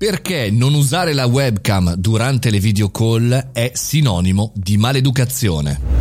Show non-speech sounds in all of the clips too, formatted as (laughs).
Perché non usare la webcam durante le video call è sinonimo di maleducazione?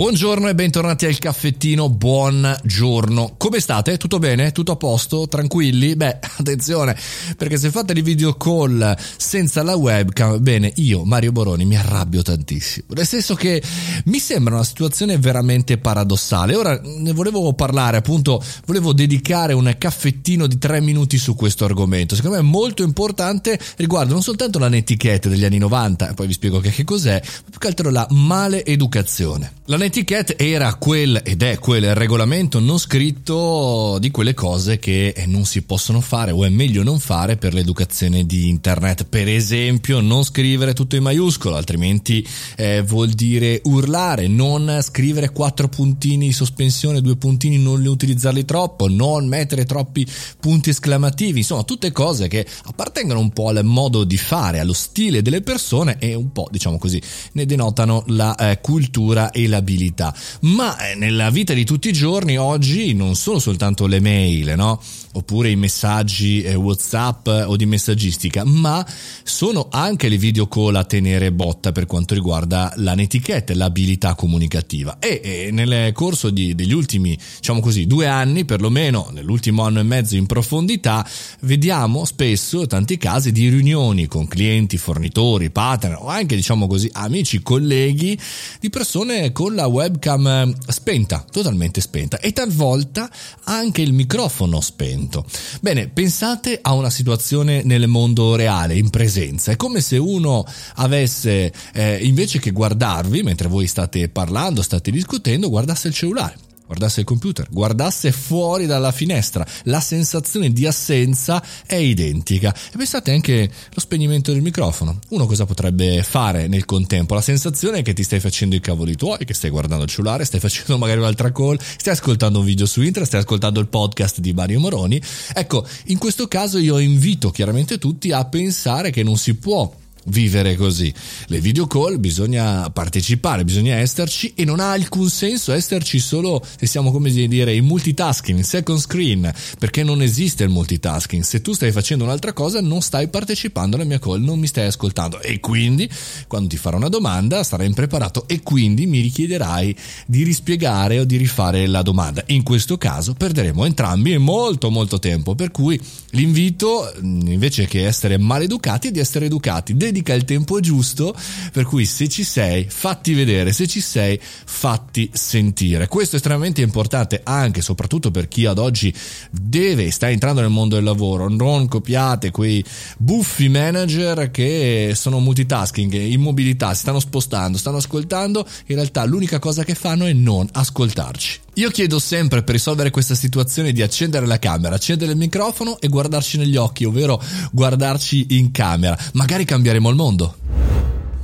Buongiorno e bentornati al caffettino, buongiorno. Come state? Tutto bene? Tutto a posto? Tranquilli? Beh, (laughs) attenzione, perché se fate le video call senza la webcam, bene, io, Mario Boroni, mi arrabbio tantissimo. Nel senso che mi sembra una situazione veramente paradossale. Ora ne volevo parlare, appunto, volevo dedicare un caffettino di tre minuti su questo argomento. Secondo me è molto importante riguardo non soltanto la netiquette degli anni 90, poi vi spiego che, che cos'è, ma più che altro la maleducazione. La netiquette era quel, ed è quel regolamento non scritto di quelle cose che non si possono fare o è meglio non fare per l'educazione di internet. Per esempio, non scrivere tutto in maiuscolo, altrimenti eh, vuol dire urlare, non scrivere quattro puntini di sospensione, due puntini, non li utilizzarli troppo, non mettere troppi punti esclamativi, insomma, tutte cose che appartengono un po' al modo di fare, allo stile delle persone e un po', diciamo così, ne denotano la eh, cultura e la abilità. Ma eh, nella vita di tutti i giorni oggi non sono soltanto le mail, no? Oppure i messaggi eh, WhatsApp o di messaggistica, ma sono anche le video call a tenere botta per quanto riguarda la netiquette, l'abilità comunicativa. E, e nel corso di, degli ultimi, diciamo così, due anni, perlomeno nell'ultimo anno e mezzo in profondità, vediamo spesso tanti casi di riunioni con clienti, fornitori, partner o anche, diciamo così, amici, colleghi di persone con con la webcam eh, spenta, totalmente spenta e talvolta anche il microfono spento. Bene, pensate a una situazione nel mondo reale, in presenza. È come se uno avesse, eh, invece che guardarvi mentre voi state parlando, state discutendo, guardasse il cellulare guardasse il computer, guardasse fuori dalla finestra, la sensazione di assenza è identica. E pensate anche allo spegnimento del microfono. Uno cosa potrebbe fare nel contempo? La sensazione è che ti stai facendo i cavoli tuoi, che stai guardando il cellulare, stai facendo (laughs) magari un'altra call, stai ascoltando un video su internet, stai ascoltando il podcast di Mario Moroni. Ecco, in questo caso io invito chiaramente tutti a pensare che non si può vivere così. Le video call bisogna partecipare, bisogna esserci e non ha alcun senso esserci solo se siamo come dire in multitasking, in second screen, perché non esiste il multitasking. Se tu stai facendo un'altra cosa non stai partecipando alla mia call, non mi stai ascoltando e quindi quando ti farò una domanda sarai impreparato e quindi mi richiederai di rispiegare o di rifare la domanda. In questo caso perderemo entrambi molto molto tempo, per cui l'invito invece che essere maleducati è di essere educati dedica il tempo giusto, per cui se ci sei, fatti vedere, se ci sei, fatti sentire. Questo è estremamente importante anche e soprattutto per chi ad oggi deve e sta entrando nel mondo del lavoro. Non copiate quei buffi manager che sono multitasking, in mobilità, si stanno spostando, stanno ascoltando, in realtà l'unica cosa che fanno è non ascoltarci. Io chiedo sempre per risolvere questa situazione di accendere la camera, accendere il microfono e guardarci negli occhi, ovvero guardarci in camera. Magari cambieremo il mondo.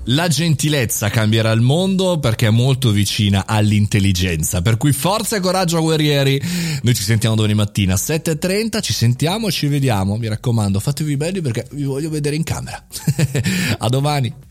La gentilezza cambierà il mondo perché è molto vicina all'intelligenza. Per cui forza e coraggio guerrieri. Noi ci sentiamo domani mattina a 7.30, ci sentiamo e ci vediamo. Mi raccomando, fatevi belli perché vi voglio vedere in camera. (laughs) a domani.